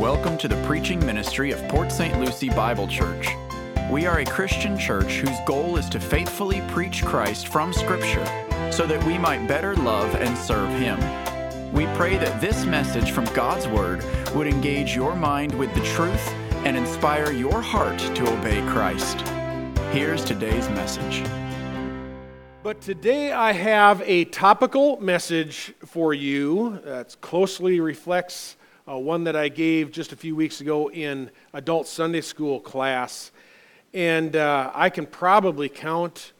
Welcome to the preaching ministry of Port St. Lucie Bible Church. We are a Christian church whose goal is to faithfully preach Christ from Scripture so that we might better love and serve Him. We pray that this message from God's Word would engage your mind with the truth and inspire your heart to obey Christ. Here's today's message. But today I have a topical message for you that closely reflects uh, one that I gave just a few weeks ago in adult Sunday school class. And uh, I can probably count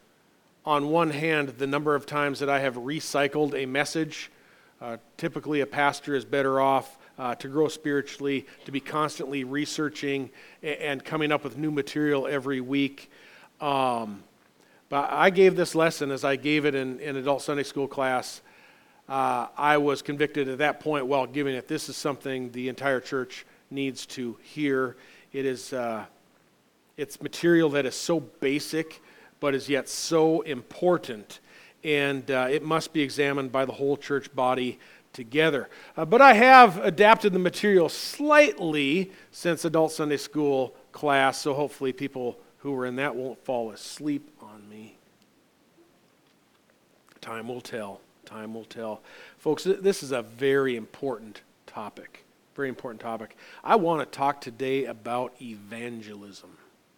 on one hand the number of times that I have recycled a message. Uh, typically, a pastor is better off uh, to grow spiritually, to be constantly researching and coming up with new material every week. Um, but I gave this lesson as I gave it in, in adult Sunday school class. Uh, I was convicted at that point while giving it. This is something the entire church needs to hear. It is uh, it's material that is so basic, but is yet so important, and uh, it must be examined by the whole church body together. Uh, but I have adapted the material slightly since adult Sunday school class, so hopefully people who were in that won't fall asleep on me. Time will tell. Time will tell. Folks, this is a very important topic. Very important topic. I want to talk today about evangelism.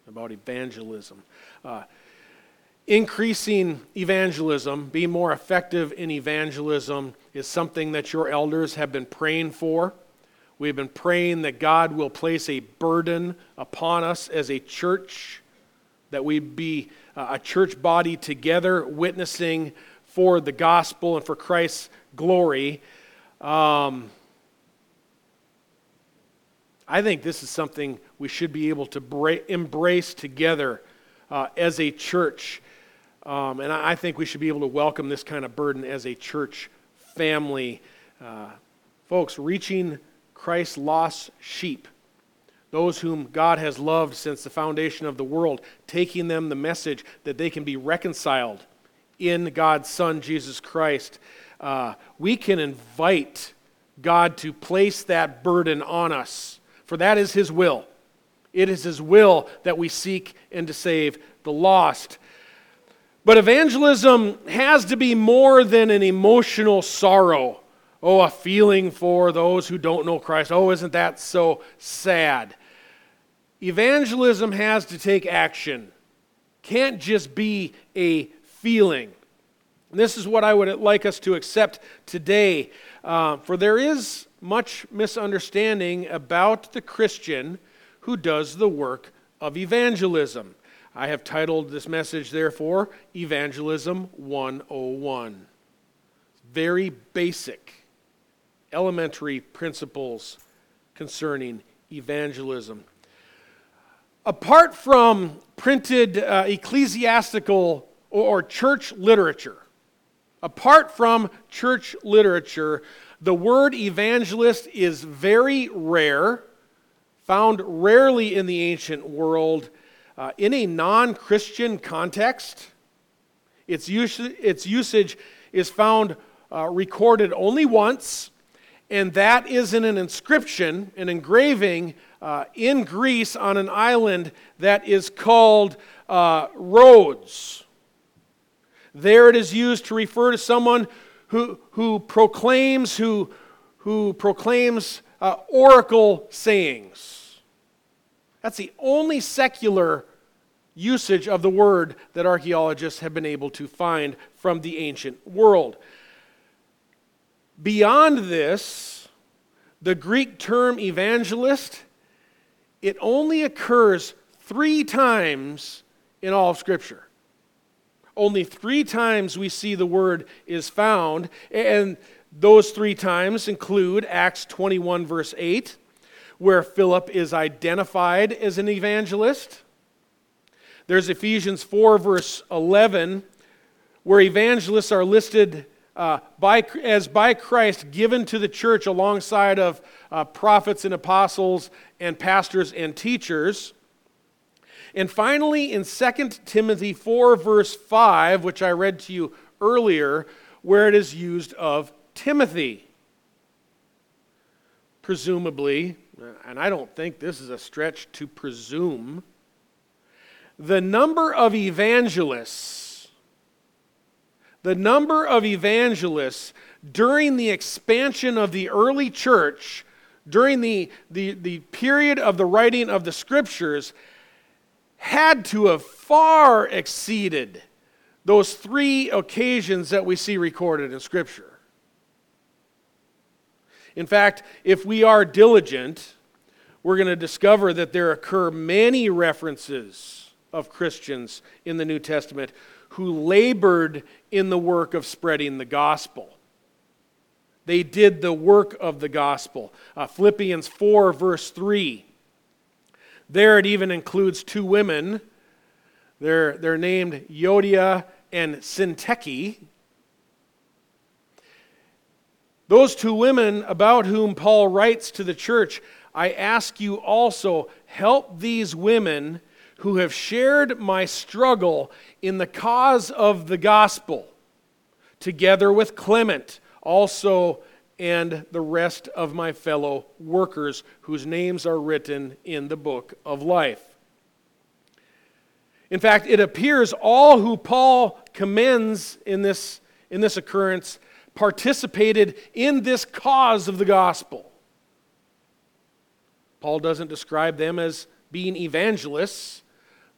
About evangelism. Uh, increasing evangelism, being more effective in evangelism, is something that your elders have been praying for. We've been praying that God will place a burden upon us as a church, that we be uh, a church body together witnessing for the gospel and for Christ's glory. Um, I think this is something we should be able to bra- embrace together uh, as a church. Um, and I, think we should be able to welcome this kind of burden as a church family. Uh, folks, reaching Christ's lost sheep, those whom God has loved since the foundation of the world, taking them the message that they can be reconciled in God's Son, Jesus Christ, uh, we can invite God to place that burden on us, for that is His will. It is His will that we seek and to save the lost. But evangelism has to be more than an emotional sorrow. Oh, a feeling for those who don't know Christ. Oh, isn't that so sad? Evangelism has to take action. Can't just be a feeling. And this is what I would like us to accept today. Uh, for there is much misunderstanding about the Christian who does the work of evangelism. I have titled this message, therefore, Evangelism 101. Very basic, elementary principles concerning evangelism. Apart from printed uh, ecclesiastical or church literature. Apart from church literature, the word evangelist is very rare, found rarely in the ancient world. Uh, in a non Christian context, its, use, its usage is found uh, recorded only once, and that is in an inscription, an engraving uh, in Greece on an island that is called uh, Rhodes. There it is used to refer to someone who, who proclaims, who, who proclaims uh, oracle sayings. That's the only secular usage of the word that archaeologists have been able to find from the ancient world. Beyond this, the Greek term evangelist, it only occurs three times in all of Scripture. Only three times we see the word is found, and those three times include Acts 21, verse 8, where Philip is identified as an evangelist. There's Ephesians 4, verse 11, where evangelists are listed uh, by, as by Christ given to the church alongside of uh, prophets and apostles and pastors and teachers. And finally, in 2 Timothy 4, verse 5, which I read to you earlier, where it is used of Timothy. Presumably, and I don't think this is a stretch to presume, the number of evangelists, the number of evangelists during the expansion of the early church, during the, the, the period of the writing of the scriptures, had to have far exceeded those three occasions that we see recorded in Scripture. In fact, if we are diligent, we're going to discover that there occur many references of Christians in the New Testament who labored in the work of spreading the gospel. They did the work of the gospel. Uh, Philippians 4, verse 3. There it even includes two women. They're, they're named Euodia and Syntyche. Those two women about whom Paul writes to the church, I ask you also, help these women who have shared my struggle in the cause of the gospel, together with Clement, also, and the rest of my fellow workers whose names are written in the book of life. In fact, it appears all who Paul commends in this, in this occurrence participated in this cause of the gospel. Paul doesn't describe them as being evangelists,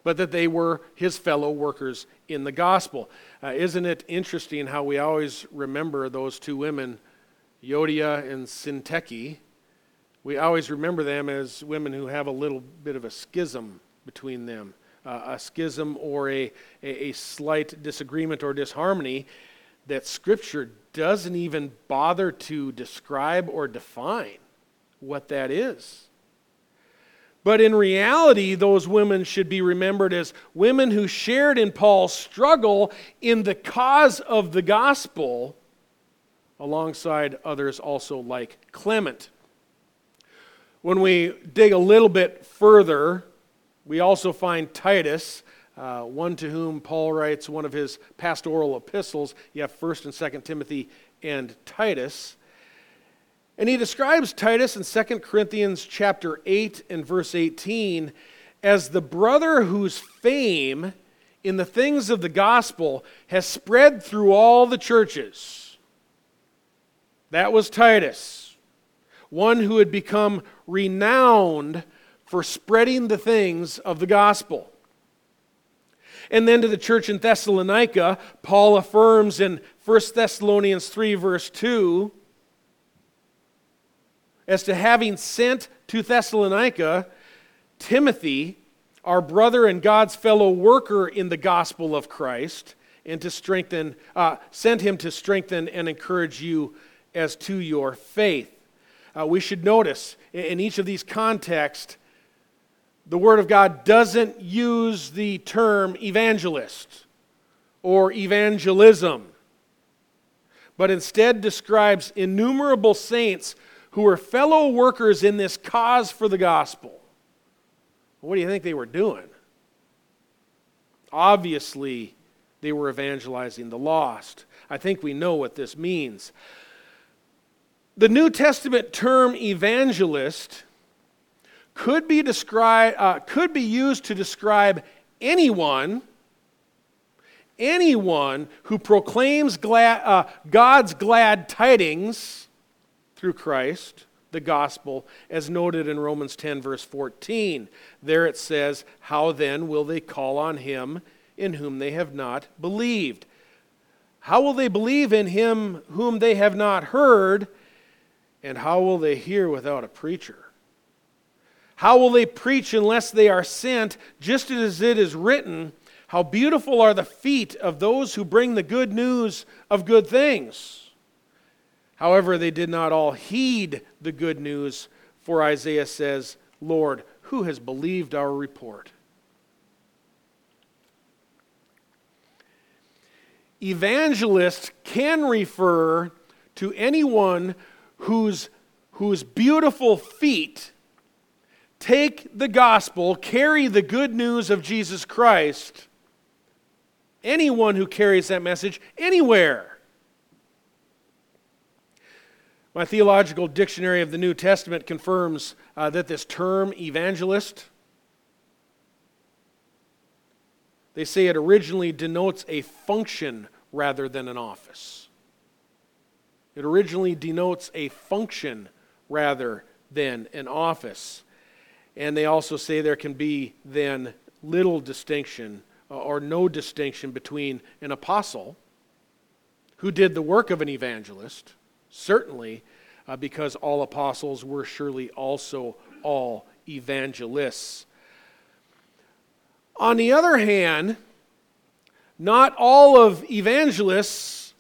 but that they were his fellow workers in the gospel. Uh, isn't it interesting how we always remember those two women, Euodia and Syntyche? We always remember them as women who have a little bit of a schism between them, uh, a schism or a, a, a slight disagreement or disharmony that Scripture doesn't even bother to describe or define what that is. But in reality, those women should be remembered as women who shared in Paul's struggle in the cause of the gospel, alongside others also like Clement. When we dig a little bit further, we also find Titus uh, one to whom Paul writes one of his pastoral epistles. You have 1st and 2nd Timothy and Titus. And he describes Titus in 2 Corinthians chapter 8 and verse 18 as the brother whose fame in the things of the gospel has spread through all the churches. That was Titus, one who had become renowned for spreading the things of the gospel. And then to the church in Thessalonica, Paul affirms in 1 Thessalonians 3, verse 2, as to having sent to Thessalonica Timothy, our brother and God's fellow worker in the gospel of Christ, and to strengthen, uh, sent him to strengthen and encourage you as to your faith. Uh, we should notice in each of these contexts the Word of God doesn't use the term evangelist or evangelism, but instead describes innumerable saints who were fellow workers in this cause for the gospel. What do you think they were doing? Obviously, they were evangelizing the lost. I think we know what this means. The New Testament term evangelist could be, described, uh, could be used to describe anyone anyone who proclaims glad, uh, God's glad tidings through Christ, the gospel, as noted in Romans 10, verse 14. There it says, How then will they call on him in whom they have not believed? How will they believe in him whom they have not heard? And how will they hear without a preacher? How will they preach unless they are sent? Just as it is written, How beautiful are the feet of those who bring the good news of good things. However, they did not all heed the good news, for Isaiah says, Lord, who has believed our report? Evangelists can refer to anyone whose, whose beautiful feet take the gospel, carry the good news of Jesus Christ, anyone who carries that message anywhere. My theological dictionary of the New Testament confirms uh, that this term, evangelist, they say it originally denotes a function rather than an office. It originally denotes a function rather than an office. And they also say there can be then little distinction uh, or no distinction between an apostle who did the work of an evangelist Certainly, uh, because all apostles were surely also all evangelists. On the other hand, not all of evangelists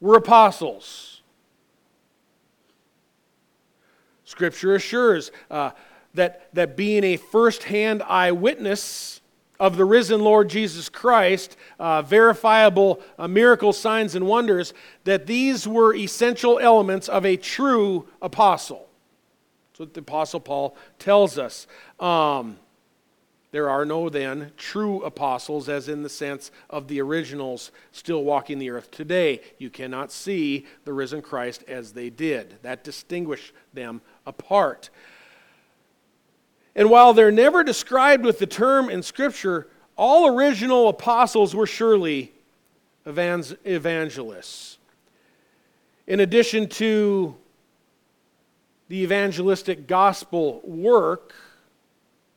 were apostles. Scripture assures uh, that, that being a first hand eyewitness of the risen Lord Jesus Christ, uh, verifiable uh, miracle signs and wonders, that these were essential elements of a true apostle. That's what the Apostle Paul tells us. Um, there are no then true apostles, as in the sense of the originals still walking the earth today. You cannot see the risen Christ as they did. That distinguished them apart. And while they're never described with the term in Scripture, all original apostles were surely evangelists. In addition to the evangelistic gospel work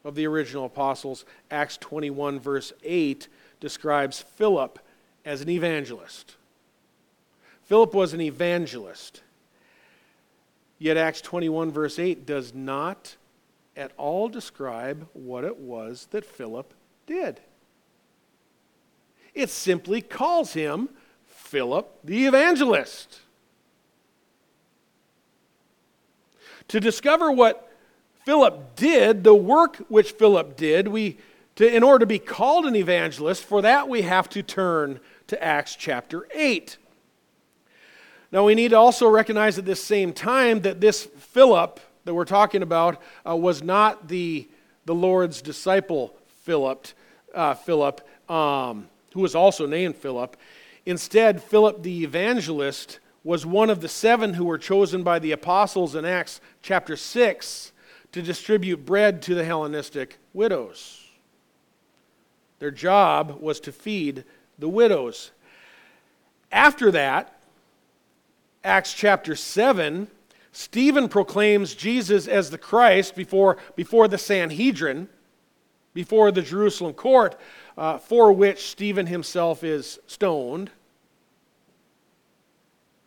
of the original apostles, Acts 21, verse 8, describes Philip as an evangelist. Philip was an evangelist. Yet Acts 21, verse 8, does not at all describe what it was that Philip did. It simply calls him Philip the evangelist. To discover what Philip did, the work which Philip did, we to, in order to be called an evangelist, for that we have to turn to Acts chapter 8. Now we need to also recognize at this same time that this Philip that we're talking about uh, was not the, the Lord's disciple, Philip, uh, Philip um, who was also named Philip. Instead, Philip the evangelist was one of the seven who were chosen by the apostles in Acts chapter 6 to distribute bread to the Hellenistic widows. Their job was to feed the widows. After that, Acts chapter 7, Stephen proclaims Jesus as the Christ before, before the Sanhedrin, before the Jerusalem court, uh, for which Stephen himself is stoned.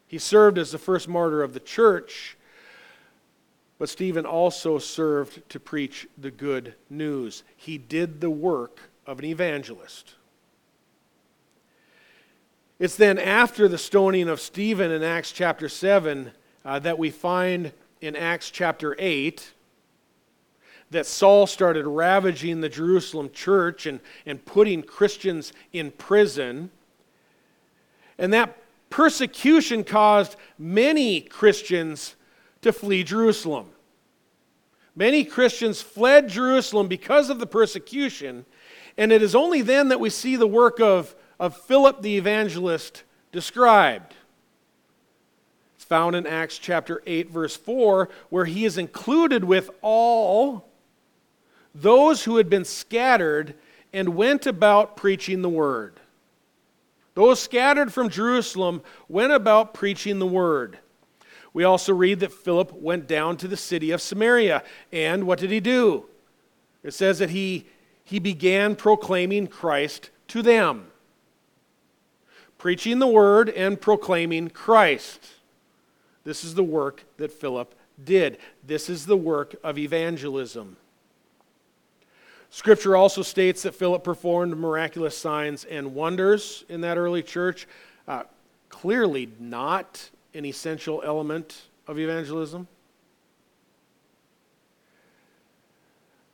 He served as the first martyr of the church, but Stephen also served to preach the good news. He did the work of an evangelist. It's then after the stoning of Stephen in Acts chapter 7 uh, that we find in Acts chapter 8 that Saul started ravaging the Jerusalem church and, and putting Christians in prison. And that persecution caused many Christians to flee Jerusalem. Many Christians fled Jerusalem because of the persecution, and it is only then that we see the work of, of Philip the evangelist described It's found in Acts chapter 8, verse 4, where he is included with all those who had been scattered and went about preaching the word. Those scattered from Jerusalem went about preaching the word. We also read that Philip went down to the city of Samaria. And what did he do? It says that he, he began proclaiming Christ to them, preaching the word and proclaiming Christ. This is the work that Philip did. This is the work of evangelism. Scripture also states that Philip performed miraculous signs and wonders in that early church. Uh, clearly, not an essential element of evangelism.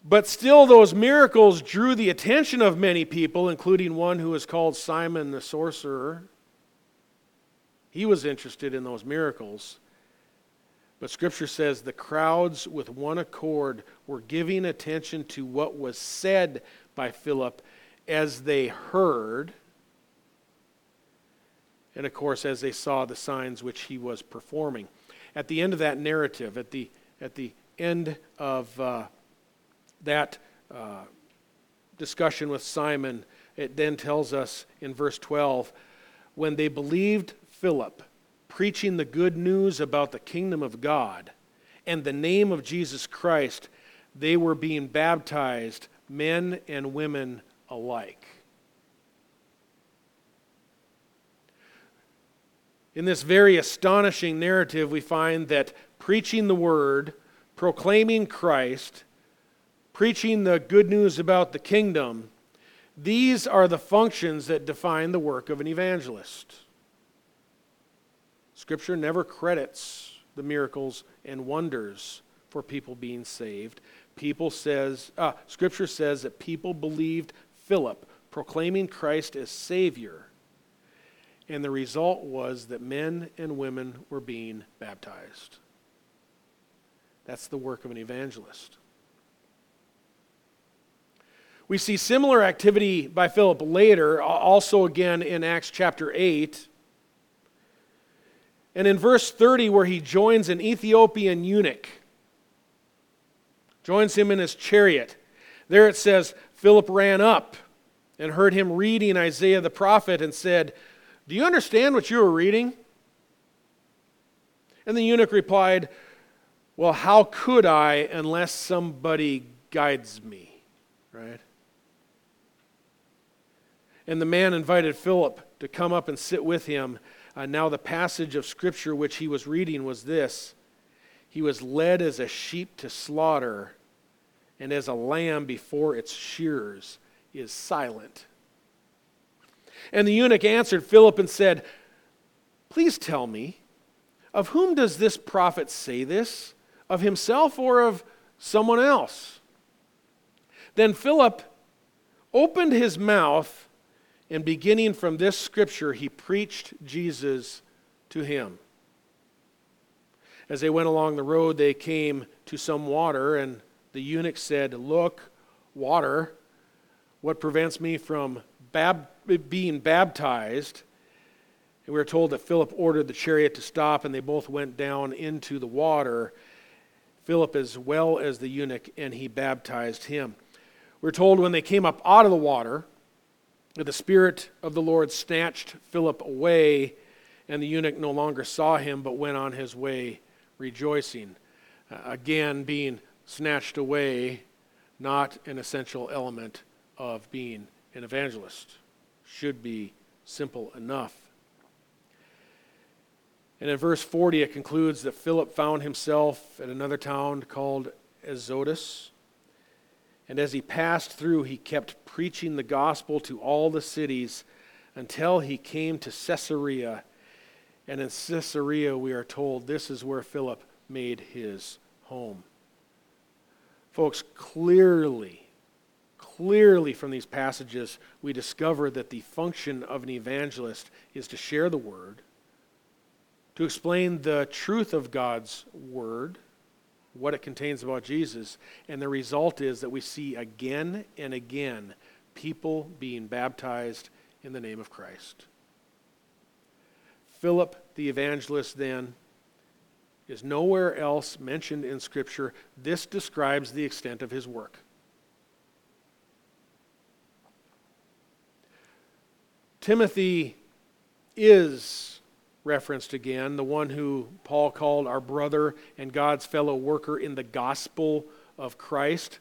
But still, those miracles drew the attention of many people, including one who was called Simon the sorcerer. He was interested in those miracles. But Scripture says the crowds with one accord were giving attention to what was said by Philip as they heard, and of course, as they saw the signs which he was performing. at the end of that narrative, at the, at the end of uh, that uh, discussion with Simon, it then tells us in verse 12 when they believed Philip preaching the good news about the kingdom of God and the name of Jesus Christ, they were being baptized, men and women alike. In this very astonishing narrative, we find that preaching the word, proclaiming Christ, preaching the good news about the kingdom, these are the functions that define the work of an evangelist. Scripture never credits the miracles and wonders for people being saved. People says, uh, Scripture says that people believed Philip proclaiming Christ as Savior, and the result was that men and women were being baptized. That's the work of an evangelist. We see similar activity by Philip later, also again in Acts chapter 8. And in verse 30, where he joins an Ethiopian eunuch, joins him in his chariot, there it says, Philip ran up and heard him reading Isaiah the prophet and said, Do you understand what you are reading? And the eunuch replied, Well, how could I unless somebody guides me? Right? And the man invited Philip to come up and sit with him. Uh, now, the passage of Scripture which he was reading was this He was led as a sheep to slaughter, and as a lamb before its shears is silent. And the eunuch answered Philip and said, Please tell me, of whom does this prophet say this? Of himself or of someone else? Then Philip opened his mouth and beginning from this scripture, he preached Jesus to him. As they went along the road, they came to some water, and the eunuch said, Look, water, what prevents me from bab- being baptized? And we are told that Philip ordered the chariot to stop, and they both went down into the water, Philip as well as the eunuch, and he baptized him. We're told when they came up out of the water, the Spirit of the Lord snatched Philip away, and the eunuch no longer saw him, but went on his way rejoicing. Uh, again, being snatched away, not an essential element of being an evangelist. Should be simple enough. And in verse 40, it concludes that Philip found himself at another town called Azotus. And as he passed through, he kept preaching the gospel to all the cities until he came to Caesarea. And in Caesarea, we are told this is where Philip made his home. Folks, clearly, clearly from these passages, we discover that the function of an evangelist is to share the word, to explain the truth of God's word what it contains about Jesus. And the result is that we see again and again people being baptized in the name of Christ. Philip the evangelist, then, is nowhere else mentioned in Scripture. This describes the extent of his work. Timothy is referenced again, the one who Paul called our brother and God's fellow worker in the gospel of Christ.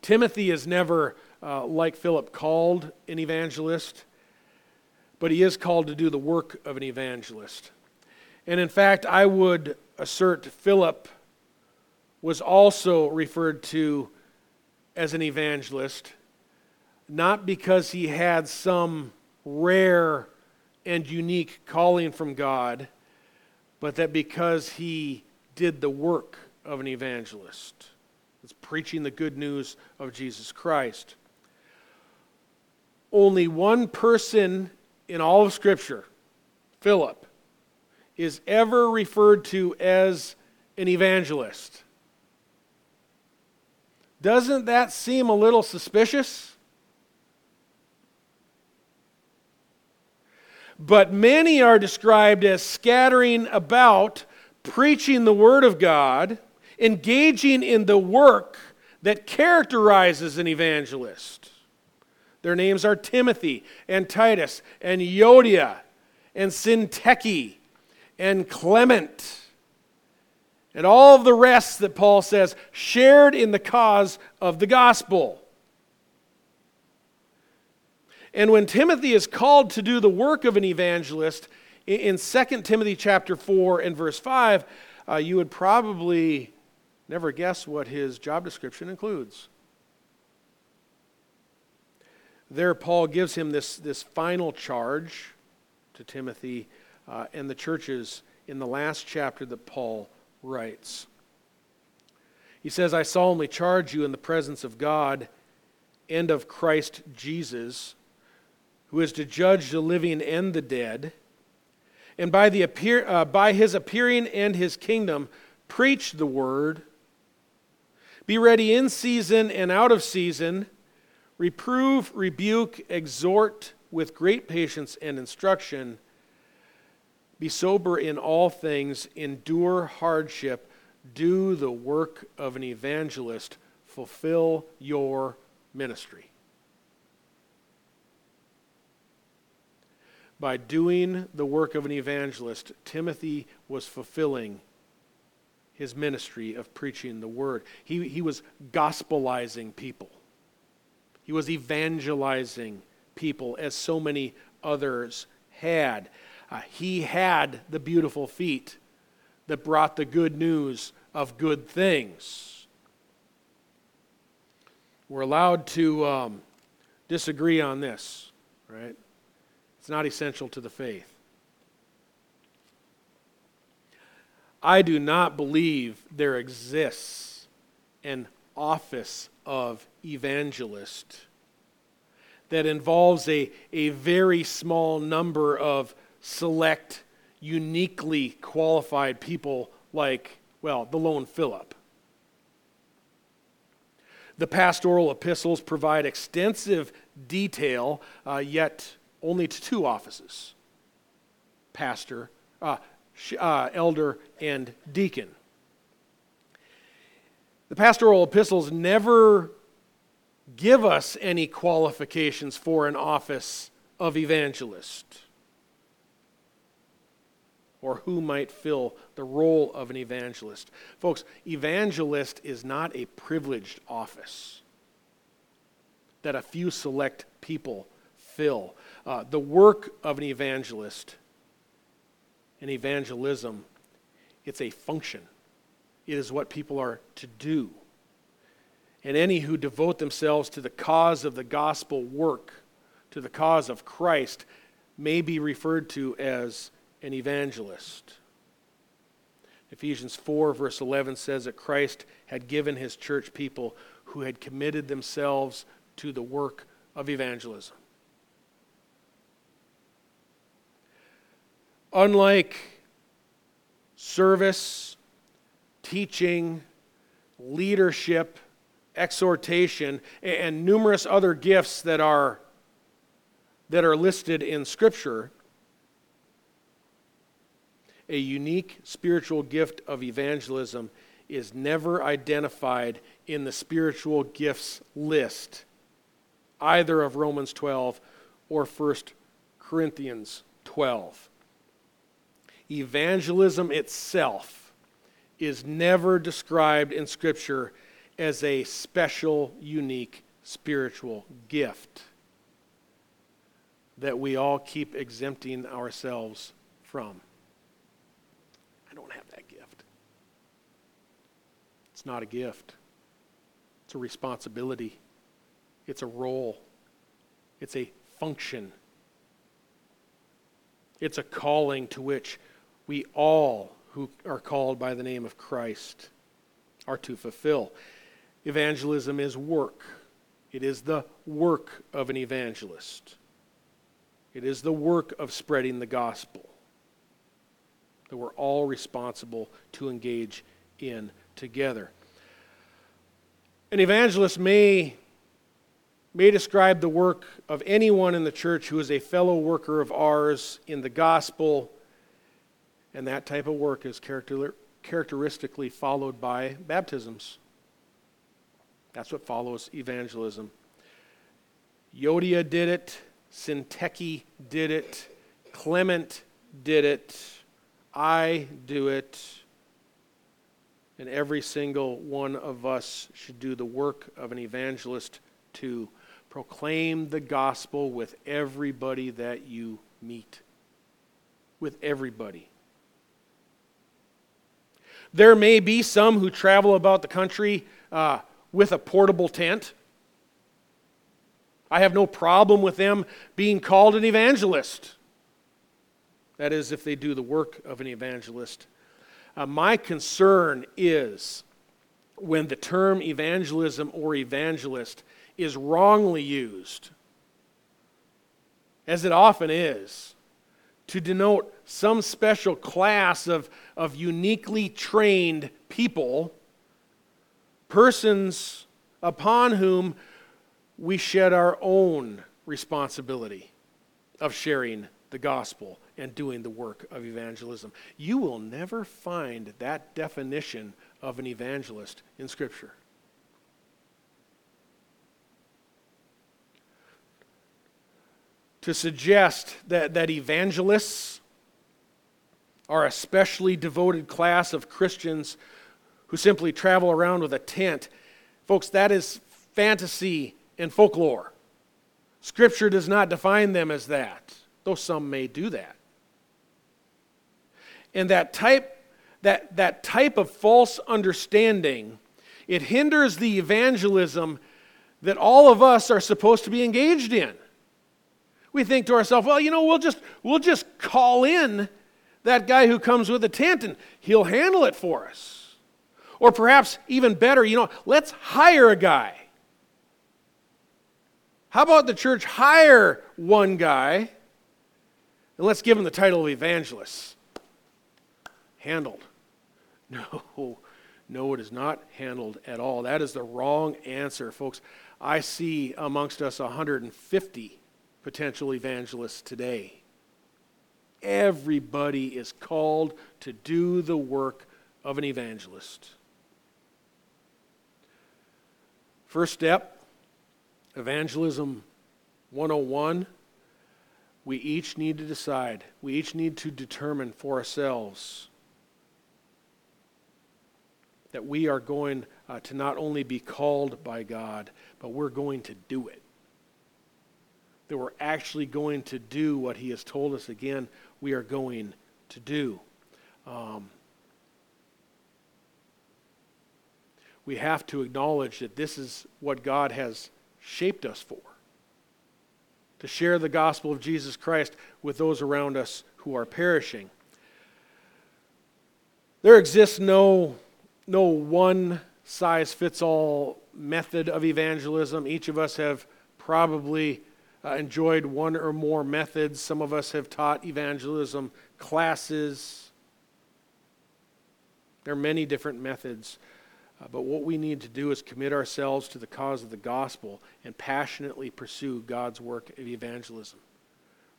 Timothy is never, uh, like Philip, called an evangelist, but he is called to do the work of an evangelist. And in fact, I would assert Philip was also referred to as an evangelist, not because he had some rare and unique calling from God, but that because he did the work of an evangelist, it's preaching the good news of Jesus Christ. Only one person in all of Scripture, Philip, is ever referred to as an evangelist. Doesn't that seem a little suspicious? But many are described as scattering about, preaching the Word of God, engaging in the work that characterizes an evangelist. Their names are Timothy and Titus and Euodia and Syntyche and Clement and all of the rest that Paul says shared in the cause of the gospel. And when Timothy is called to do the work of an evangelist, in 2 Timothy chapter 4 and verse 5, uh, you would probably never guess what his job description includes. There, Paul gives him this, this final charge to Timothy uh, and the churches in the last chapter that Paul writes. He says, I solemnly charge you in the presence of God and of Christ Jesus, who is to judge the living and the dead, and by, the appear, uh, by his appearing and his kingdom, preach the word. Be ready in season and out of season, reprove, rebuke, exhort with great patience and instruction. Be sober in all things, endure hardship, do the work of an evangelist, fulfill your ministry. By doing the work of an evangelist, Timothy was fulfilling his ministry of preaching the word. He, he was gospelizing people, he was evangelizing people, as so many others had. Uh, he had the beautiful feet that brought the good news of good things. We're allowed to um, disagree on this, right? It's not essential to the faith. I do not believe there exists an office of evangelist that involves a, a very small number of select, uniquely qualified people like, well, the lone Philip. The pastoral epistles provide extensive detail, uh, yet only to two offices pastor, uh, uh, elder, and deacon. The pastoral epistles never give us any qualifications for an office of evangelist or who might fill the role of an evangelist. Folks, evangelist is not a privileged office that a few select people fill. Uh, the work of an evangelist, an evangelism, it's a function. It is what people are to do. And any who devote themselves to the cause of the gospel work, to the cause of Christ, may be referred to as an evangelist. Ephesians 4, verse 11 says that Christ had given his church people who had committed themselves to the work of evangelism. Unlike service, teaching, leadership, exhortation, and numerous other gifts that are, that are listed in Scripture, a unique spiritual gift of evangelism is never identified in the spiritual gifts list, either of Romans 12 or 1 Corinthians 12. Evangelism itself is never described in Scripture as a special, unique spiritual gift that we all keep exempting ourselves from. I don't have that gift. It's not a gift, it's a responsibility, it's a role, it's a function, it's a calling to which we all who are called by the name of Christ are to fulfill. Evangelism is work. It is the work of an evangelist. It is the work of spreading the gospel that we're all responsible to engage in together. An evangelist may, may describe the work of anyone in the church who is a fellow worker of ours in the gospel And that type of work is character, characteristically followed by baptisms. That's what follows evangelism. Euodia did it, Syntyche did it, Clement did it, I do it, and every single one of us should do the work of an evangelist to proclaim the gospel with everybody that you meet. With everybody. There may be some who travel about the country uh, with a portable tent. I have no problem with them being called an evangelist. That is, if they do the work of an evangelist. Uh, my concern is when the term evangelism or evangelist is wrongly used, as it often is, to denote some special class of, of uniquely trained people, persons upon whom we shed our own responsibility of sharing the gospel and doing the work of evangelism. You will never find that definition of an evangelist in Scripture. To suggest that, that evangelists are a specially devoted class of Christians who simply travel around with a tent, folks, that is fantasy and folklore. Scripture does not define them as that, though some may do that. And that type, that, that type of false understanding, it hinders the evangelism that all of us are supposed to be engaged in. We think to ourselves, well, you know, we'll just, we'll just call in that guy who comes with a tent and he'll handle it for us. Or perhaps even better, you know, let's hire a guy. How about the church hire one guy and let's give him the title of evangelist? handled. No, no, it is not handled at all. That is the wrong answer, folks. I see amongst us 150 potential evangelists today. Everybody is called to do the work of an evangelist. First step evangelism 101 we each need to decide, we each need to determine for ourselves that we are going uh, to not only be called by God, but we're going to do it. That we're actually going to do what He has told us again we are going to do. Um, we have to acknowledge that this is what God has shaped us for to share the gospel of Jesus Christ with those around us who are perishing. There exists no no one size fits all method of evangelism. Each of us have probably uh, enjoyed one or more methods. Some of us have taught evangelism classes. There are many different methods. Uh, but what we need to do is commit ourselves to the cause of the gospel and passionately pursue God's work of evangelism,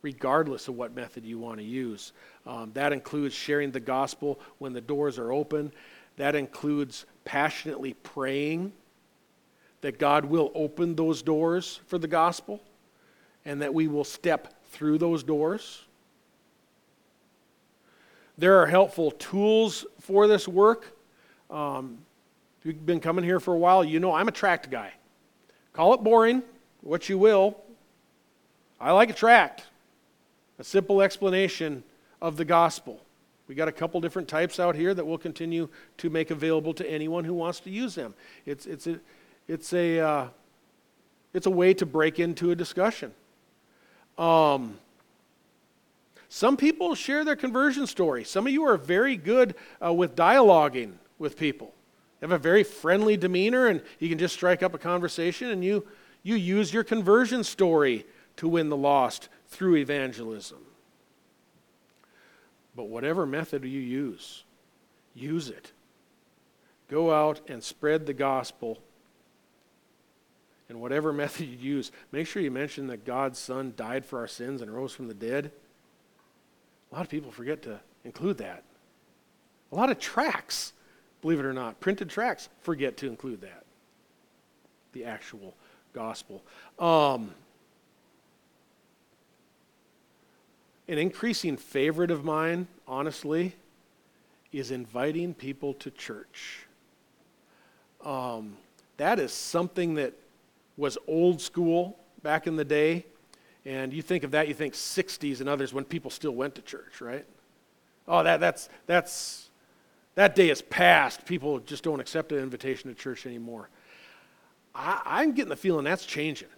regardless of what method you want to use. Um, that includes sharing the gospel when the doors are open. That includes passionately praying that God will open those doors for the gospel and that we will step through those doors. There are helpful tools for this work. Um, if you've been coming here for a while, you know I'm a tract guy. Call it boring, what you will. I like a tract, a simple explanation of the gospel. We got a couple different types out here that we'll continue to make available to anyone who wants to use them. It's, it's, a, it's, a, uh, it's a way to break into a discussion. Um, some people share their conversion story. Some of you are very good uh, with dialoguing with people. You have a very friendly demeanor, and you can just strike up a conversation, and you, you use your conversion story to win the lost through evangelism. But whatever method you use, use it. Go out and spread the gospel. And whatever method you use, make sure you mention that God's Son died for our sins and rose from the dead. A lot of people forget to include that. A lot of tracts, believe it or not, printed tracts forget to include that, the actual gospel. Um, an increasing favorite of mine, honestly, is inviting people to church. Um, that is something that was old school back in the day. And you think of that, you think 60s and others when people still went to church, right? Oh, that, that's, that's, that day is past. People just don't accept an invitation to church anymore. I, I'm getting the feeling that's changing.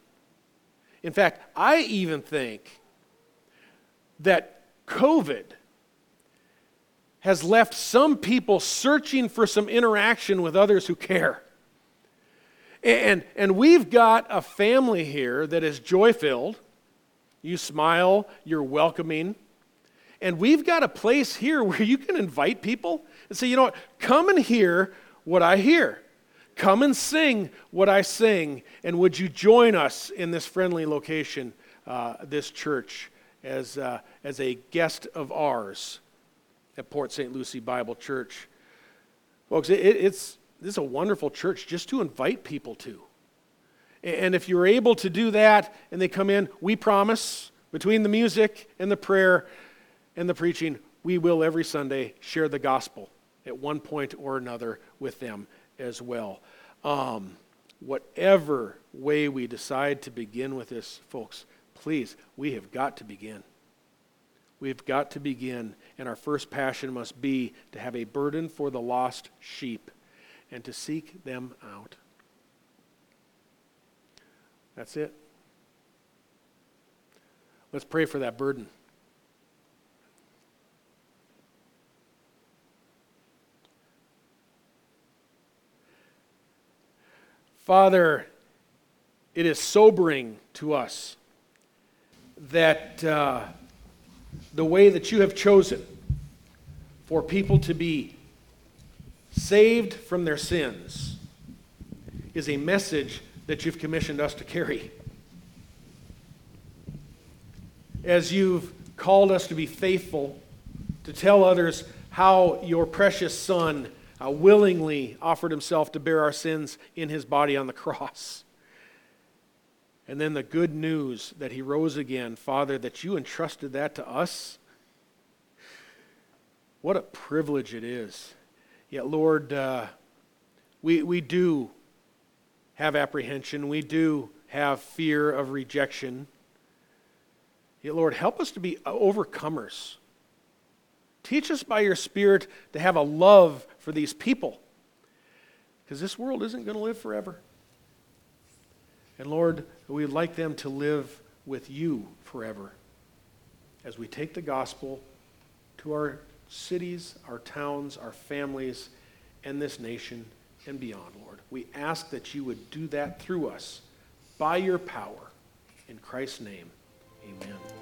In fact, I even think that COVID has left some people searching for some interaction with others who care. And, and we've got a family here that is joy filled. You smile, you're welcoming. And we've got a place here where you can invite people and say, you know what, come and hear what I hear. Come and sing what I sing. And would you join us in this friendly location, uh, this church, as, uh, as a guest of ours at Port St. Lucie Bible Church? Folks, it, it's, this is a wonderful church just to invite people to. And if you're able to do that and they come in, we promise, between the music and the prayer and the preaching, we will every Sunday share the gospel at one point or another with them as well. Um, whatever way we decide to begin with this, folks, please, we have got to begin. We've got to begin, and our first passion must be to have a burden for the lost sheep and to seek them out. That's it. Let's pray for that burden. Father, it is sobering to us that uh, the way that you have chosen for people to be saved from their sins is a message that you've commissioned us to carry. As you've called us to be faithful, to tell others how your precious Son uh, willingly offered himself to bear our sins in his body on the cross. And then the good news that he rose again, Father, that you entrusted that to us. What a privilege it is. Yet, Lord, uh, we, we do have apprehension. We do have fear of rejection. Yet, Lord, help us to be overcomers. Teach us by your Spirit to have a love for these people. Because this world isn't going to live forever. And Lord, we'd like them to live with you forever as we take the gospel to our cities, our towns, our families, and this nation and beyond, Lord. We ask that you would do that through us by your power. In Christ's name, amen.